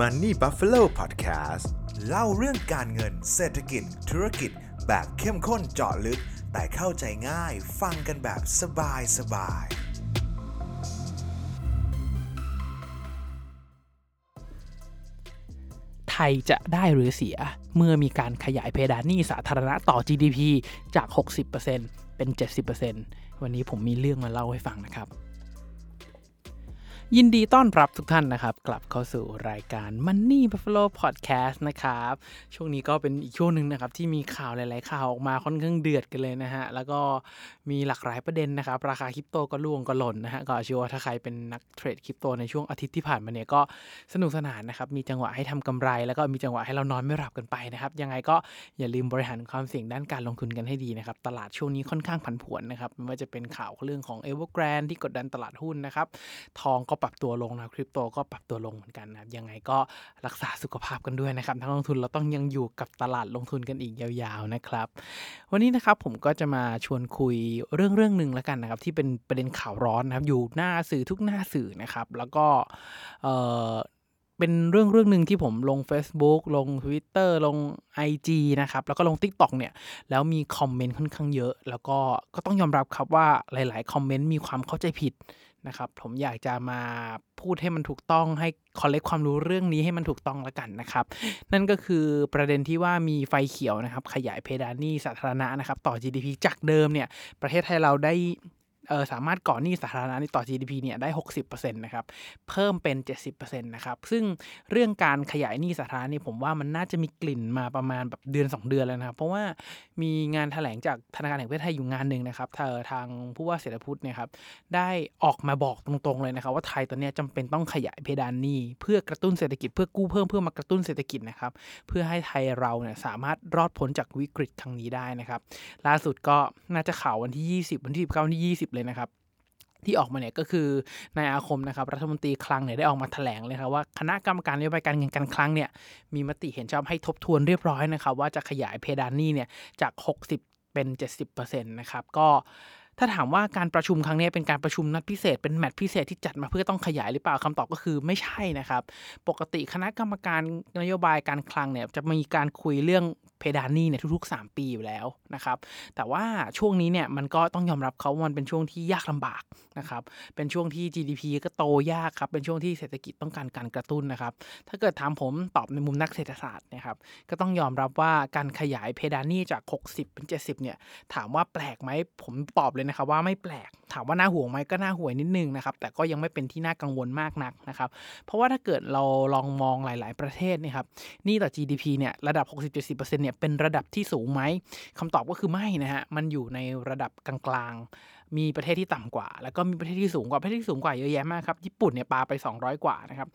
Money Buffalo Podcast เล่าเรื่องการเงินเศรษฐกิจ ธุรกิจ แบบเข้มข้นเจาะลึก แต่เข้าใจง่ายฟังกันแบบสบายสบาย ไทยจะได้หรือเสียเมื่อมีการขยายเพดานหนี้สาธารณะต่อ GDP จาก 60%เป็น 70%วันนี้ผมมีเรื่องมาเล่าให้ฟังนะครับ ยินดีต้อนรับทุกท่านนะครับ กลับเข้าสู่รายการ Money Buffalo Podcast นะครับ ช่วงนี้ก็เป็นอีกช่วงหนึ่งนะครับ ที่มีข่าวหลาย ๆ ข่าวออกมาค่อนข้างเดือดกันเลยนะฮะ แล้วก็มีหลากหลายประเด็นนะครับ ราคาคริปโตก็ล่วงก็หล่นนะฮะ ก็เชื่อว่าถ้าใครเป็นนักเทรดคริปโตในช่วงอาทิตย์ที่ผ่านมาเนี่ยก็สนุกสนานนะครับ มีจังหวะให้ทำกำไร แล้วก็มีจังหวะให้เรานอนไม่หลับกันไปนะครับ ยังไงก็อย่าลืมบริหารความเสี่ยงด้านการลงทุนกันให้ดีนะครับ ตลาดช่วงนี้ค่อนข้างผันผวนนะครับไม่ว่าจะเป็นข่าวเรื่องของ Evergrande ที่กดดันตลาดหุ้นนะครับ ทองก็ปรับตัวลงนะคริปโตก็ปรับตัวลงเหมือนกันนะครับยังไงก็รักษาสุขภาพกันด้วยนะครับนักลงทุนเราต้องยังอยู่กับตลาดลงทุนกันอีกยาวๆนะครับ วันนี้นะครับผมก็จะมาชวนคุยเรื่องเรื่องหนึ่งแล้วกันนะครับ ที่เป็นประเด็นข่าวร้อนนะครับ อยู่หน้าสื่อทุกหน้าสื่อนะครับ แล้วก็เออเป็นเรื่องเรื่องหนึ่งที่ผมลง Facebook ลง Twitter ลง IG นะครับ แล้วก็ลง TikTok เนี่ย แล้วมีคอมเมนต์ค่อนข้างเยอะ แล้วก็ก็ต้องยอมรับครับว่าหลาย ๆ คอมเมนต์มีความเข้าใจผิด นะครับผมอยากจะมาพูดให้มันถูกต้องให้คอลเลกความรู้เรื่องนี้ให้มันถูกต้องแล้วกันนะครับ นั่นก็คือประเด็นที่ว่ามีไฟเขียวนะครับ ขยายเพดานหนี้สาธารณะนะครับ ต่อ GDP จากเดิมเนี่ย ประเทศไทยเราได้ เออสามารถก่อหนี้สาธารณะนี่ต่อ GDP เนี่ยได้ 60%นะครับ เพิ่มเป็น 70%นะครับ ซึ่งเรื่องการขยายหนี้สาธารณะนี่ผมว่ามันน่าจะมีกลิ่นมาประมาณแบบเดือน 2 เดือนแล้วนะครับ เพราะว่ามีงานแถลงจากธนาคารแห่งประเทศไทยอยู่งานหนึ่งนะครับเธอทางผู้ว่าเศรษฐพุทธเนี่ยครับได้ออกมาบอกตรงๆเลยนะครับ ว่าไทยตอนนี้จำเป็นต้องขยายเพดานหนี้ เพื่อกระตุ้นเศรษฐกิจเพื่อกู้เพิ่มเพื่อมากระตุ้นเศรษฐกิจนะครับเพื่อให้ไทยเราเนี่ยสามารถรอดพ้นจากวิกฤตครั้งนี้ได้นะครับ ล่าสุดก็น่าจะข่าววันที่ 20 วันที่19วันที่ 20เลยนะครับที่ออกมาเนี่ยก็คือนายอาคมนะครับรัฐมนตรีคลังเนี่ยได้ออกมาแถลงเลยครับว่าคณะกรรมการนโยบายการเงินการคลังเนี่ยมีมติเห็นชอบให้ทบทวนเรียบร้อยนะครับว่าจะขยายเพดานหนี้เนี่ยจาก 60 เป็น 70%นะครับก็ถ้าถามว่าการประชุมครั้งนี้เป็นการประชุมนัดพิเศษเป็นแมตช์พิเศษที่จัดมาเพื่อต้องขยายหรือเปล่าคำตอบก็คือไม่ใช่นะครับ ปกติคณะกรรมการนโยบายการคลังเนี่ยจะมีการคุยเรื่อง เพดานหนี้เนี่ยทุกๆ 3 ปีอยู่แล้วนะครับ แต่ว่าช่วงนี้เนี่ยมันก็ต้องยอมรับเขาว่ามันเป็นช่วงที่ยากลำบากนะครับ เป็นช่วงที่ GDP ก็โตยากครับ เป็นช่วงที่เศรษฐกิจต้องการการกระตุ้นนะครับ ถ้าเกิดถามผมตอบในมุมนักเศรษฐศาสตร์นะครับ ก็ต้องยอมรับว่าการขยายเพดานหนี้จาก 60 เป็น 70 เนี่ย ถามว่าแปลกไหมผมตอบเลยนะครับว่าไม่แปลก ถามว่าน่าห่วงไหมก็น่าห่วงนิดนึงนะครับ แต่ก็ยังไม่เป็นที่น่ากังวลมากนักนะครับ เพราะว่าถ้าเกิดเราลองมองหลาย ๆ ประเทศนี่ยครับ นี้ต่อ GDP เนี่ยระดับ 60-70%เนี่ยเป็นระดับที่สูงไหมคำตอบก็คือไม่นะฮะมันอยู่ในระดับกลางๆ มีประเทศที่ต่ำกว่า แล้วก็มีประเทศที่สูงกว่าประเทศที่สูงกว่าเยอะแยะมากครับญี่ปุ่นเนี่ยปาไป 200 กว่านะครับ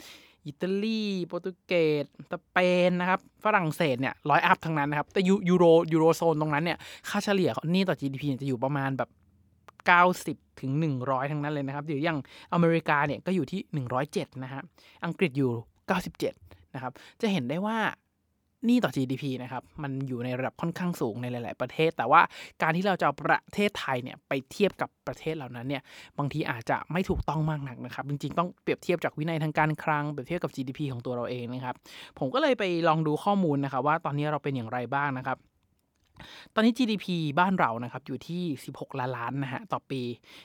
อิตาลีโปรตุเกสสเปนนะครับฝรั่งเศสเนี่ยร้อยอัพทั้งนั้นนะครับแต่ยูยูโรยูโรโซนตรงนั้นเนี่ยค่าเฉลี่ยหนี้ต่อ GDP เนี่ยจะอยู่ประมาณแบบ90 ถึง 100 ทั้งนั้นเลยนะครับหรืออย่างอเมริกาเนี่ยก็อยู่ที่ 107 นะฮะ อังกฤษอยู่ 97 นะครับ จะเห็นได้ว่า หนี้ต่อ GDP นะครับมันอยู่ในระดับค่อนข้างสูงในหลาย ๆ ประเทศ แต่ว่าการที่เราจะเอาประเทศไทยเนี่ยไปเทียบกับประเทศเหล่านั้นเนี่ยบางทีอาจจะไม่ถูกต้องมากนักนะครับจริง ๆ ต้องเปรียบเทียบจากวินัยทางการคลังเปรียบเทียบกับ GDP ของตัวเราเองนะครับผมก็เลยไปลองดูข้อมูลนะครับว่าตอนนี้เราเป็นอย่างไรบ้างนะครับ ตอนนี้ GDP บ้านเรานะครับอยู่ที่ 16 ล้านล้านนะฮะต่อปี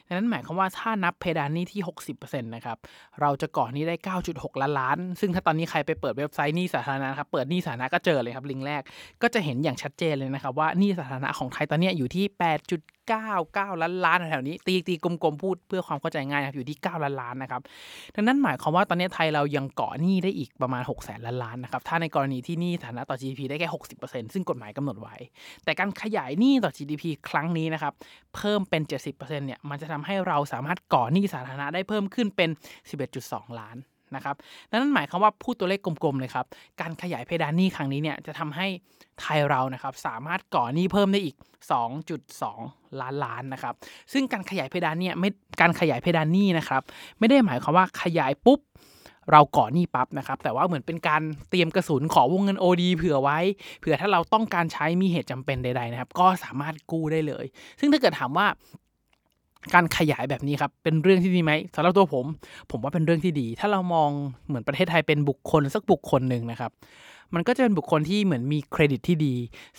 ดังนั้นหมายความว่าถ้านับเพดานนี้ที่ 60%นะครับเราจะก่อหนี้ได้ 9.6 ล้านล้าน ซึ่งถ้าตอนนี้ใครไปเปิดเว็บไซต์หนี้สาธารณะครับเปิดหนี้สาธารณะก็เจอเลยครับลิงก์แรกก็จะเห็นอย่างชัดเจนเลยนะครับว่าหนี้สาธารณะของไทยตอนนี้อยู่ที่8 9 9ล้านล้านแถวนี้ ตีตีกลมๆพูดเพื่อความเข้าใจง่ายครับอยู่ที่ 9 ล้านล้านนะครับดังนั้นหมายความว่าตอนนี้ไทยเรายังเกาะหนี้ได้อีกประมาณ6แสนล้านล้านนะครับถ้าในกรณีที่หนี้ฐานะต่อ GDP ได้แค่60%ซึ่งกฎหมายกำหนดไว้ แต่การขยายหนี้ต่อ GDP ครั้งนี้นะครับเพิ่มเป็น 70%เนี่ยมันจะทำให้เราสามารถก่อหนี้สาธารณะได้เพิ่มขึ้นเป็น 11.2 ล้าน นะครับนั้นหมายความว่าพูดตัวเลขกลมๆเลยครับ การขยายเพดานหนี้ครั้งนี้เนี่ยจะทำให้ไทยเรานะครับสามารถก่อหนี้เพิ่มได้อีก 2.2 ล้านล้านนะครับ ซึ่งการขยายเพดานเนี่ยไม่การขยายเพดานหนี้นะครับ ไม่ได้หมายความว่าขยายปุ๊บเราก่อหนี้ปั๊บนะครับ แต่ว่าเหมือนเป็นการเตรียมกระสุนขอวงเงิน OD เผื่อไว้ เผื่อถ้าเราต้องการใช้มีเหตุจำเป็นใดๆนะครับ ก็สามารถกู้ได้เลย ซึ่งถ้าเกิดถามว่า การขยายแบบนี้ครับ เป็นเรื่องที่ดีไหมสำหรับตัวผม ผมว่าเป็นเรื่องที่ดี ถ้าเรามองเหมือนประเทศไทยเป็นบุคคลสักบุคคลหนึ่งนะครับ มันก็จะเป็นบุคคลที่เหมือนมีเครดิตที่ดี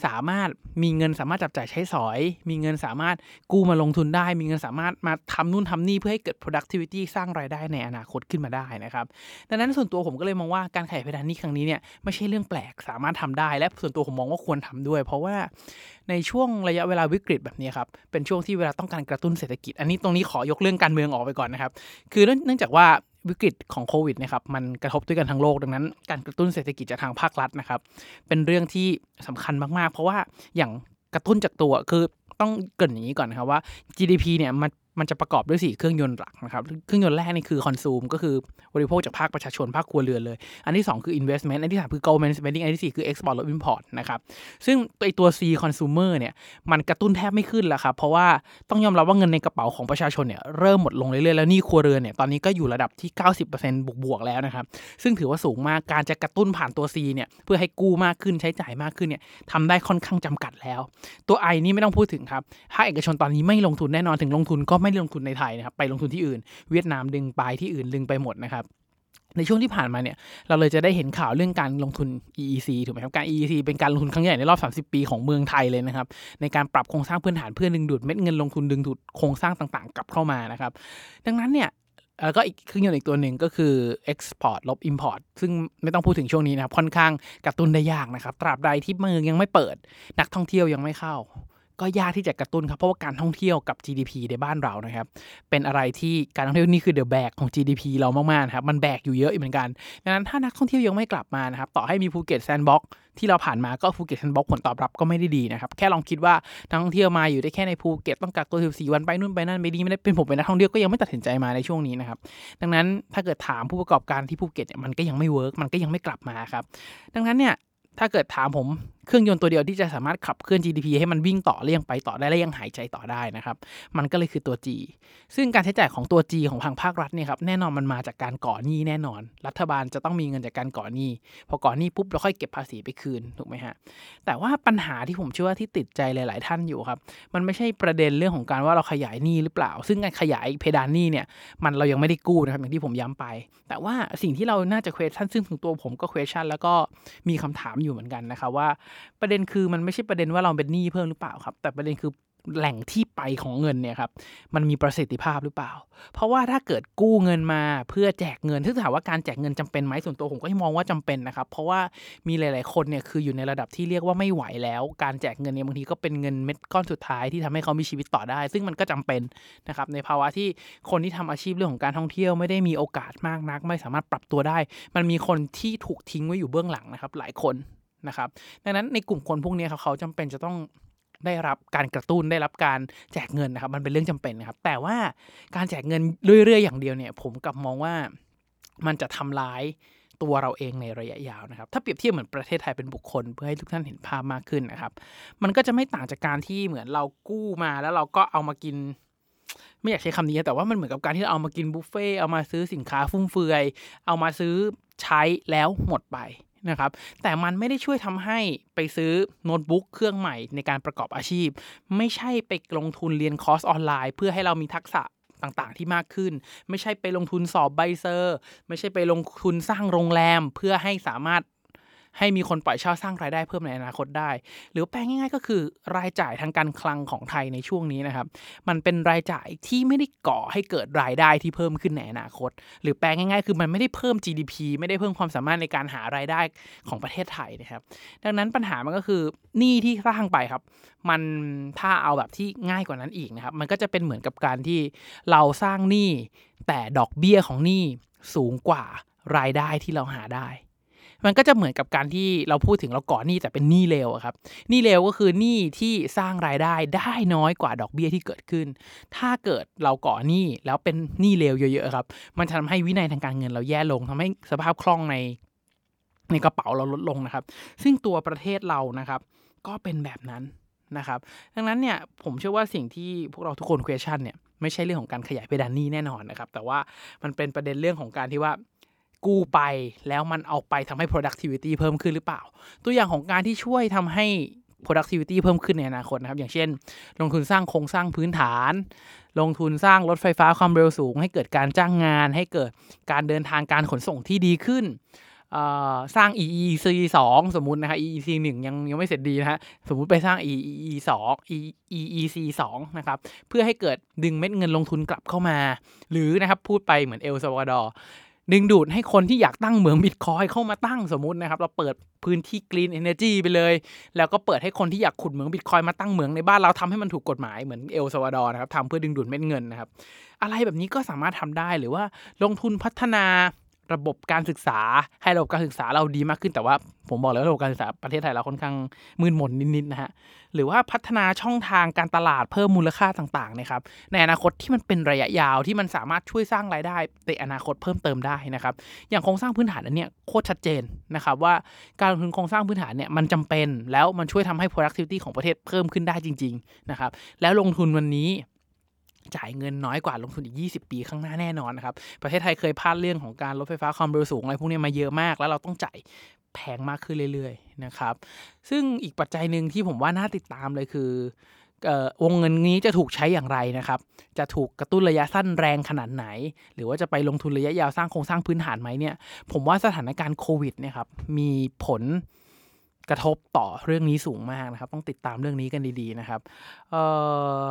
สามารถมีเงินสามารถจับจ่ายใช้สอย มีเงินสามารถกู้มาลงทุนได้ มีเงินสามารถมาทำนู่นทำนี่เพื่อให้เกิด productivity สร้างรายได้ในอนาคตขึ้นมาได้นะครับ ดังนั้นส่วนตัวผมก็เลยมองว่าการขยายเพดานนี้ครั้งนี้เนี่ยไม่ใช่เรื่องแปลกสามารถทำได้ และส่วนตัวผมมองว่าควรทำด้วย เพราะว่าในช่วงระยะเวลาวิกฤตแบบนี้ครับเป็นช่วงที่เวลาต้องการกระตุ้นเศรษฐกิจ อันนี้ตรงนี้ขอยกเรื่องการเมืองออกไปก่อนนะครับคือเนื่องจากว่า วิกฤตของโควิดนะครับมันกระทบด้วยกันทั้งโลกดังนั้น การกระตุ้นเศรษฐกิจจากทางภาครัฐนะครับ เป็นเรื่องที่สำคัญมากๆ เพราะว่าอย่างกระตุ้นจากตัวคือต้องเกิดอย่างนี้ก่อนนะครับว่า GDP เนี่ยมัน มันจะประกอบด้วยสี่เครื่องยนต์หลักนะครับ เครื่องยนต์แรกนี่คือคอนซูมก็คือบริโภคจากภาคประชาชนภาคครัวเรือนเลย อันที่ 2 คือ investment อันที่ 3 คือ government spending อันที่ 4 คือ export และ import นะครับ ซึ่งไอตัว C consumer เนี่ย มันกระตุ้นแทบไม่ขึ้นแล้วครับ เพราะว่าต้องยอมรับว่าเงินในกระเป๋าของประชาชนเนี่ยเริ่มหมดลงเรื่อยๆ แล้วนี่ครัวเรือนเนี่ยตอนนี้ก็อยู่ระดับที่ 90%บวกๆแล้วนะครับ ซึ่งถือว่าสูงมาก การจะกระตุ้นผ่านตัว C เนี่ยเพื่อให้กู้มากขึ้นใช้จ่ายมากขึ้นเนี่ยทำได้ค่อนข้างจำกัดแล้ว ตัว I นี่ไม่ต้องพูดถึงครับภาคเอกชนตอนนี้ไม่ลงทุนแน่นอนถึงลงทุนก็ไม่ลงทุนในไทยนะครับไปลงทุนที่อื่น เวียดนามดึงไปที่อื่นดึงไปหมดนะครับในช่วงที่ผ่านมาเนี่ยเราเลยจะได้เห็นข่าวเรื่องการลงทุน EEC ถูกไหมครับการ EEC เป็นการลงทุนครั้งใหญ่ในรอบ 30 ปีของเมืองไทยเลยนะครับในการปรับโครงสร้างพื้นฐานเพื่อดึงดูดเม็ดเงินลงทุนดึงดูดโครงสร้างต่างๆ กลับเข้ามานะครับดังนั้นเนี่ยแล้วก็อีกเครื่องยนต์อีกตัวหนึ่งก็คือ export ลบ import ซึ่งไม่ต้องพูดถึงช่วงนี้นะครับค่อนข้างกระตุ้นได้ยากนะครับตราบใดที่เมืองยังไม่เปิด นักท่องเที่ยวยังไม่เข้า ก็ยากที่จะกระตุ้นครับ เพราะว่าการท่องเที่ยวกับ GDP ในบ้านเรานะครับ เป็นอะไรที่การท่องเที่ยวนี่คือ the แบกของ GDP เรามากๆครับ มันแบกอยู่เยอะเหมือนกัน ดังนั้นถ้านักท่องเที่ยวยังไม่กลับมานะครับ ต่อให้มีภูเก็ต sandbox ที่เราผ่านมาก็ภูเก็ต sandbox ผลตอบรับก็ไม่ได้ดีนะครับ แค่ลองคิดว่านักท่องเที่ยวมาอยู่ได้แค่ในภูเก็ตต้องกักตัว14วันไปนู่นไปนั่นไม่ดีไม่ได้เป็นผมเป็นนักท่องเที่ยวก็ยังไม่ตัดสินใจมาในช่วงนี้นะครับ ดังนั้นถ้าเกิดถามผู้ประกอบการที่ภูเก็ตเนี่ยมันก็ยังไม่ work มันก็ยังไม่กลับมาครับ ดังนั้นเนี่ยถ้าเกิดถามผม เครื่องยนต์ตัวเดียวที่จะสามารถขับเคลื่อน GDP ให้มันวิ่งต่อและยังไปต่อได้และยังหายใจต่อได้นะครับ มันก็เลยคือตัว G ซึ่งการใช้จ่ายของตัว G ของทางภาครัฐเนี่ยครับแน่นอนมันมาจากการก่อหนี้แน่นอน รัฐบาลจะต้องมีเงินจากการก่อหนี้ พอก่อหนี้ปุ๊บเราค่อยเก็บภาษีไปคืนถูกไหมฮะแต่ว่าปัญหาที่ผมเชื่อว่าที่ติดใจหลาย ๆ ท่านอยู่ครับมันไม่ใช่ประเด็นเรื่องของการว่าเราขยายหนี้หรือเปล่า ซึ่งการขยายเพดานหนี้เนี่ยมันเรายังไม่ได้กู้นะครับอย่างที่ผมย้ำไป แต่ว่าสิ่งที่เราน่าจะ question ซึ่งถึงตัวผมก็ question แล้วก็มีคำถามอยู่เหมือนกันนะครับว่าประเด็นคือมันไม่ใช่ประเด็นว่าเราเป็นหนี้เพิ่มหรือเปล่าครับ แต่ประเด็นคือแหล่งที่ไปของเงินเนี่ยครับมันมีประสิทธิภาพหรือเปล่า เพราะว่าถ้าเกิดกู้เงินมาเพื่อแจกเงิน ถ้าถามว่าการแจกเงินจำเป็นไหมส่วนตัวผมก็มองว่าจำเป็นนะครับ เพราะว่ามีหลาย ๆ คนเนี่ยคืออยู่ในระดับที่เรียกว่าไม่ไหวแล้ว การแจกเงินเนี่ยบางทีก็เป็นเงินเม็ดก้อนสุดท้ายที่ทำให้เขามีชีวิตต่อได้ ซึ่งมันก็จำเป็นนะครับในภาวะที่คนที่ทำอาชีพเรื่องของการท่องเที่ยวไม่ได้มีโอกาสมากนัก ไม่สามารถปรับตัวได้ มันมีคนที่ถูกทิ้งไว้อยู่เบื้องหลังนะครับหลายคน นะครับดังนั้นในกลุ่มคนพวกนี้ครับเขาจำเป็นจะต้องได้รับการกระตุ้นได้รับการแจกเงินนะครับ มันเป็นเรื่องจำเป็นนะครับ แต่ว่าการแจกเงินเรื่อยๆอย่างเดียวเนี่ย ผมกลับมองว่ามันจะทำร้ายตัวเราเองในระยะยาวนะครับ ถ้าเปรียบเทียบเหมือนประเทศไทยเป็นบุคคล เพื่อให้ทุกท่านเห็นภาพมากขึ้นนะครับ มันก็จะไม่ต่างจากการที่เหมือนเรากู้มาแล้วเราก็เอามากิน ไม่อยากใช้คำนี้แต่ว่ามันเหมือนกับการที่เราเอามากินบุฟเฟ่เอามาซื้อสินค้าฟุ่มเฟือย เอามาซื้อใช้แล้วหมดไป นะครับ แต่มันไม่ได้ช่วยทำให้ไปซื้อโน้ตบุ๊กเครื่องใหม่ในการประกอบอาชีพ ไม่ใช่ไปลงทุนเรียนคอร์สออนไลน์ เพื่อให้เรามีทักษะต่างๆ ที่มากขึ้น ไม่ใช่ไปลงทุนสอบใบเซอร์ ไม่ใช่ไปลงทุนสร้างโรงแรม เพื่อให้สามารถ ให้มีคนปล่อยเช่าสร้างรายได้เพิ่มในอนาคตได้ หรือแปลง่ายๆ ก็คือรายจ่ายทางการคลังของไทยในช่วงนี้นะครับ มันเป็นรายจ่ายที่ไม่ได้ก่อให้เกิดรายได้ที่เพิ่มขึ้นในอนาคต หรือแปลงง่ายๆ คือมันไม่ได้เพิ่ม GDP ไม่ได้เพิ่มความสามารถในการหารายได้ของประเทศไทยนะครับ ดังนั้นปัญหามันก็คือหนี้ที่สร้างไปครับ มันถ้าเอาแบบที่ง่ายกว่านั้นอีกนะครับ มันก็จะเป็นเหมือนกับการที่เราสร้างหนี้แต่ดอกเบี้ยของหนี้สูงกว่ารายได้ที่เราหาได้ มันก็จะเหมือนกับการที่เราพูดถึงเราก่อหนี้แต่เป็นหนี้เร็วครับหนี้เร็วก็คือหนี้ที่สร้างรายได้ได้น้อยกว่าดอกเบี้ยที่เกิดขึ้น ถ้าเกิดเราก่อหนี้แล้วเป็นหนี้เร็วเยอะๆครับ มันจะทำให้วินัยทางการเงินเราแย่ลงทำให้สภาพคล่องในในกระเป๋าเราลดลงนะครับ ซึ่งตัวประเทศเรานะครับ ก็เป็นแบบนั้นนะครับ ดังนั้นเนี่ยผมเชื่อว่าสิ่งที่พวกเราทุกคน question เนี่ยไม่ใช่เรื่องของการขยายเพดานหนี้แน่นอนนะครับ แต่ว่ามันเป็นประเด็นเรื่องของการที่ว่า กู้ไปแล้วมันเอาไปทำให้ productivity เพิ่มขึ้นหรือเปล่า ตัวอย่างของการที่ช่วยทำให้ productivity เพิ่มขึ้นในอนาคตนะครับ อย่างเช่น ลงทุนสร้างโครงสร้างพื้นฐาน ลงทุนสร้างรถไฟฟ้าความเร็วสูง ให้เกิดการจ้างงาน ให้เกิดการเดินทางการขนส่งที่ดีขึ้นสร้าง EEC 2 สมมุตินะครับ EEC 1 ยังยังไม่เสร็จดีนะฮะ สมมุติไปสร้าง EEC 2 EEC 2นะครับ เพื่อให้เกิดดึงเม็ดเงินลงทุนกลับเข้ามา หรือนะครับพูดไปเหมือนเอลซาวาดอร์ ดึงดูดให้คนที่อยากตั้งเหมืองบิตคอยเข้ามาตั้งสมมตินะครับ เราเปิดพื้นที่กรีนเอเนจีไปเลย แล้วก็เปิดให้คนที่อยากขุดเหมืองบิตคอยมาตั้งเหมืองในบ้านเราทำให้มันถูกกฎหมายเหมือนเอลซาวาดอร์นะครับทำเพื่อดึงดูดเม็ดเงินนะครับ อะไรแบบนี้ก็สามารถทำได้หรือว่าลงทุนพัฒนา ระบบการศึกษาให้ระบบการศึกษาเราดีมากขึ้นแต่ว่า ผมบอกแล้วระบบการศึกษาประเทศไทยเราค่อนข้างมืนหมนนิดๆนะฮะหรือว่าพัฒนาช่องทางการตลาดเพิ่มมูลค่าต่างๆนะครับในอนาคตที่มันเป็นระยะยาวที่มันสามารถช่วยสร้างรายได้ในอนาคตเพิ่มเติมได้นะครับอย่างโครงสร้างพื้นฐานอันเนี้ยโคตรชัดเจนนะครับว่าการลงทุนโครงสร้างพื้นฐานเนี่ยมันจำเป็นแล้วมันช่วยทำให้ productivity ของประเทศเพิ่มขึ้นได้จริงๆนะครับแล้วลงทุนวันนี้ จ่ายเงินน้อยกว่าลงทุนอีก 20 ปีข้างหน้าแน่นอนนะครับ ประเทศไทยเคยพลาดเรื่องของการรถไฟฟ้าความเร็วสูงอะไรพวกนี้มาเยอะมาก แล้วเราต้องจ่ายแพงมากขึ้นเรื่อยๆนะครับ ซึ่งอีกปัจจัยหนึ่งที่ผมว่าน่าติดตามเลยคือวงเงินนี้จะถูกใช้อย่างไรนะครับ จะถูกกระตุ้นระยะสั้นแรงขนาดไหน หรือว่าจะไปลงทุนระยะยาวสร้างโครงสร้างพื้นฐานไหมเนี่ย ผมว่าสถานการณ์โควิดเนี่ยครับ มีผลกระทบต่อเรื่องนี้สูงมากนะครับ ต้องติดตามเรื่องนี้กันดีๆนะครับ เอ่อ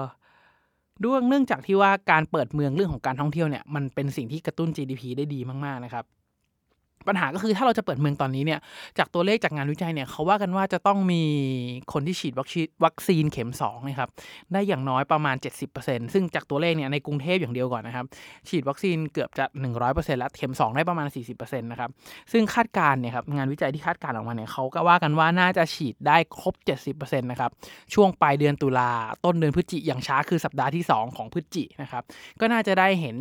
ด้วยเนื่องจากที่ว่าการเปิดเมืองเรื่องของการท่องเที่ยวเนี่ยมันเป็นสิ่งที่กระตุ้น GDP ได้ดีมากๆนะครับ ปัญหาก็คือถ้าเราจะเปิดเมืองตอนนี้เนี่ยจากตัวเลขจากงานวิจัยเนี่ยเขาว่ากันว่าจะต้องมีคนที่ฉีดวัคซีนเข็ม2นะครับได้อย่างน้อยประมาณ 70%ซึ่งจากตัวเลขเนี่ยในกรุงเทพอย่างเดียวก่อนนะครับฉีดวัคซีนเกือบจะ 100%แล้วเข็ม 2 ได้ประมาณ 40%นะครับซึ่งคาดการเนี่ยครับงานวิจัยที่คาดการออกมาเนี่ยเขาก็ว่ากันว่าน่าจะฉีดได้ครบ 70%นะครับช่วงปลายเดือนตุลาต้นเดือนพฤศจิอย่างช้าคือสัปดาห์ที่ 2 ของพฤศจินะครับก็น่าจะได้เห็น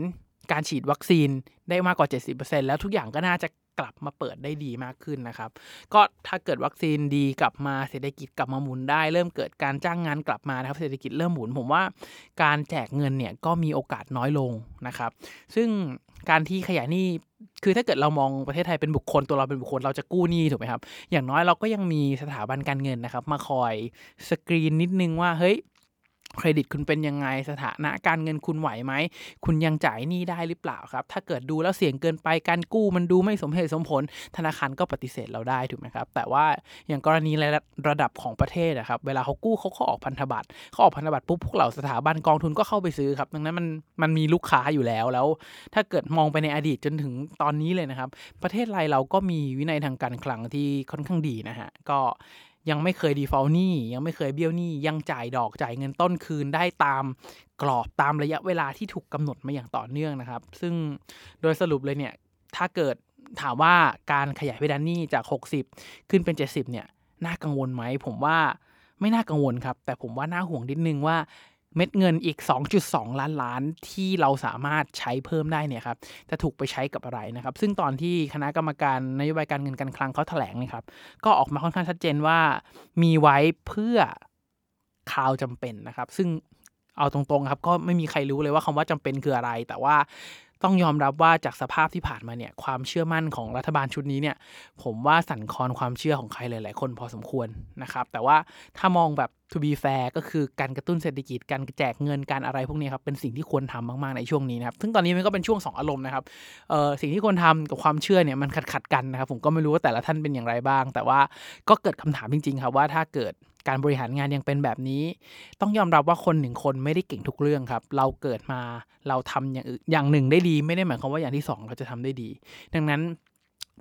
การฉีดวัคซีนได้มากกว่า 70%แล้วทุกอย่างก็น่าจะ กลับมาเปิดได้ดีมากขึ้นนะครับ ก็ถ้าเกิดวัคซีนดีกลับมาเศรษฐกิจกลับมาหมุนได้ เริ่มเกิดการจ้างงานกลับมานะครับเศรษฐกิจเริ่มหมุนผมว่า การแจกเงินเนี่ยก็มีโอกาสน้อยลงนะครับ ซึ่งการที่ขยายหนี้คือถ้าเกิดเรามองประเทศไทยเป็นบุคคลตัวเราเป็นบุคคลเราจะกู้หนี้ถูกไหมครับ อย่างน้อยเราก็ยังมีสถาบันการเงินนะครับ มาคอยสกรีนนิดนึงว่าเฮ้ย เครดิตคุณเป็นยังไงสถานะการเงินคุณไหวไหม คุณยังจ่ายหนี้ได้หรือเปล่าครับ ถ้าเกิดดูแล้วเสี่ยงเกินไปการกู้มันดูไม่สมเหตุสมผล ธนาคารก็ปฏิเสธเราได้ถูกไหมครับ แต่ว่าอย่างกรณีระดับของประเทศนะครับ เวลาเขากู้เขาก็ออกพันธบัตรเขาออกพันธบัตรปุ๊บพวกเราสถาบันกองทุนก็เข้าไปซื้อครับดังนั้นมันมันมีลูกค้าอยู่แล้วแล้ว ถ้าเกิดมองไปในอดีตจนถึงตอนนี้เลยนะครับ ประเทศไรเราก็มีวินัยทางการคลังที่ค่อนข้างดีนะฮะก็ ยังไม่เคยดีฟอลนี่ยังไม่เคยเบี้ยวหนี้ยังจ่ายดอกจ่ายเงินต้นคืนได้ตามกรอบตามระยะเวลาที่ถูกกำหนดมาอย่างต่อเนื่องนะครับ ซึ่งโดยสรุปเลยเนี่ยถ้าเกิดถามว่าการขยายเพดานหนี้จาก 60 ขึ้นเป็น 70เนี่ยน่ากังวลไหมผมว่าไม่น่ากังวลครับ แต่ผมว่าน่าห่วงนิดนึงว่า เม็ดเงินอีก 2.2 ล้านล้านที่เราสามารถใช้เพิ่มได้เนี่ยครับจะถูกไปใช้กับอะไรนะครับ ซึ่งตอนที่คณะกรรมการนโยบายการเงินการคลังเขาแถลงนะครับ ก็ออกมาค่อนข้างชัดเจนว่ามีไว้เพื่อคราวจำเป็นนะครับ ซึ่งเอาตรงๆครับก็ไม่มีใครรู้เลยว่าคำว่าจำเป็นคืออะไร แต่ว่า ต้องยอมรับว่าจากสภาพที่ผ่านมาเนี่ยความเชื่อมั่นของรัฐบาลชุดนี้เนี่ยผมว่าสั่นคลอนความเชื่อของใครหลาย ๆ คนพอสมควรนะครับ แต่ว่าถ้ามองแบบ to be fair ก็คือการกระตุ้นเศรษฐกิจการแจกเงินการอะไรพวกนี้ครับเป็นสิ่งที่ควรทำมาก ๆ ในช่วงนี้นะครับ ซึ่งตอนนี้มันก็เป็นช่วง 2 อารมณ์นะครับเอ่อสิ่งที่ควรทากับความเชื่อเนี่ยมันขัดขัดกันนะครับผมก็ไม่รู้ว่าแต่ละท่านเป็นอย่างไรบ้าง แต่ว่าก็เกิดคำถามจริง ๆ ครับว่าถ้าเกิด การบริหารงานยังเป็นแบบนี้ ต้องยอมรับว่าคนหนึ่งคนไม่ได้เก่งทุกเรื่องครับ เราเกิดมาเราทำอย่างอย่างหนึ่งได้ดี ไม่ได้หมายความว่าอย่างที่ 2 เราจะทำได้ดี ดังนั้น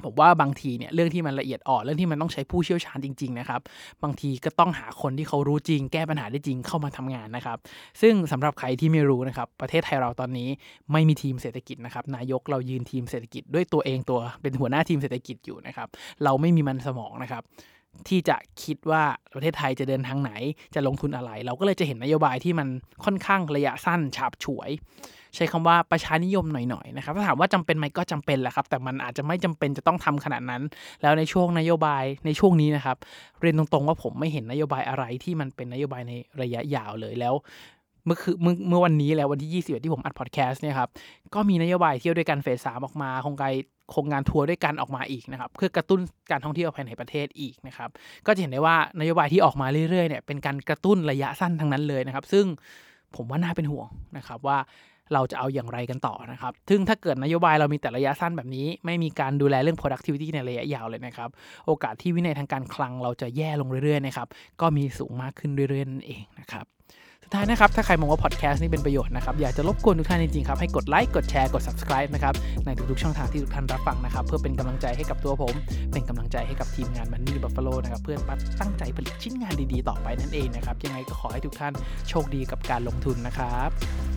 ผมว่าบางทีเนี่ยเรื่องที่มันละเอียดอ่อนเรื่องที่มันต้องใช้ผู้เชี่ยวชาญจริงๆนะครับบางทีก็ต้องหาคนที่เขารู้จริง แก้ปัญหาได้จริงเข้ามาทำงานนะครับซึ่งสำหรับใครที่ไม่รู้นะครับประเทศไทยเราตอนนี้ไม่มีทีมเศรษฐกิจนะครับนายกเรายืนทีมเศรษฐกิจด้วยตัวเองตัวเป็นหัวหน้าทีมเศรษฐกิจอยู่นะครับเราไม่มีมันสมองนะครับ ที่จะคิดว่าประเทศไทยจะเดินทางไหน จะลงทุนอะไร เราก็เลยจะเห็นนโยบายที่มันค่อนข้างระยะสั้นฉาบฉวย ใช้คำว่าประชานิยมหน่อยๆนะครับถ้าถามว่าจำเป็นไหมก็จำเป็นแหละครับ แต่มันอาจจะไม่จำเป็นจะต้องทำขนาดนั้น แล้วในช่วงนโยบายในช่วงนี้นะครับเรียนตรงๆว่าผมไม่เห็นนโยบายอะไรที่มันเป็นนโยบายในระยะยาวเลยแล้วเมื่อคือเมื่อวันนี้แล้ววันที่ 21 ที่ผมอัดพอดแคสต์เนี่ยครับ ก็มีนโยบายเที่ยวด้วยกัน phase สามออกมาโครงการ โครงการทัวร์ด้วยกันออกมาอีกนะครับเพื่อกระตุ้นการท่องเที่ยวภายในประเทศอีกนะครับก็จะเห็นได้ว่านโยบายที่ออกมาเรื่อยๆเนี่ยเป็นการกระตุ้นระยะสั้นทั้งนั้นเลยนะครับ ซึ่งผมว่าน่าเป็นห่วงนะครับว่าเราจะเอาอย่างไรกันต่อนะครับ ซึ่งถ้าเกิดนโยบายเรามีแต่ระยะสั้นแบบนี้ ไม่มีการดูแลเรื่อง productivity ในระยะยาวเลยนะครับ โอกาสที่วินัยทางการคลังเราจะแย่ลงเรื่อยๆนะครับ ก็มีสูงมากขึ้นเรื่อยๆนั่นเองนะครับ สุดท้ายนะครับ ถ้าใครมองว่าพอดแคสต์นี้เป็นประโยชน์นะครับ อยากจะรบกวนทุกท่านจริงๆครับ ให้กดไลค์ กดแชร์ กด subscribe นะครับ ในทุกๆช่องทางที่ทุกท่านรับฟังนะครับ เพื่อเป็นกำลังใจให้กับตัวผม เป็นกำลังใจให้กับทีมงาน Money Buffalo นะครับ เพื่อตั้งใจผลิตชิ้นงานดีๆ ต่อไปนั่นเองนะครับ ยังไงก็ขอให้ทุกท่านโชคดีกับการลงทุนนะครับ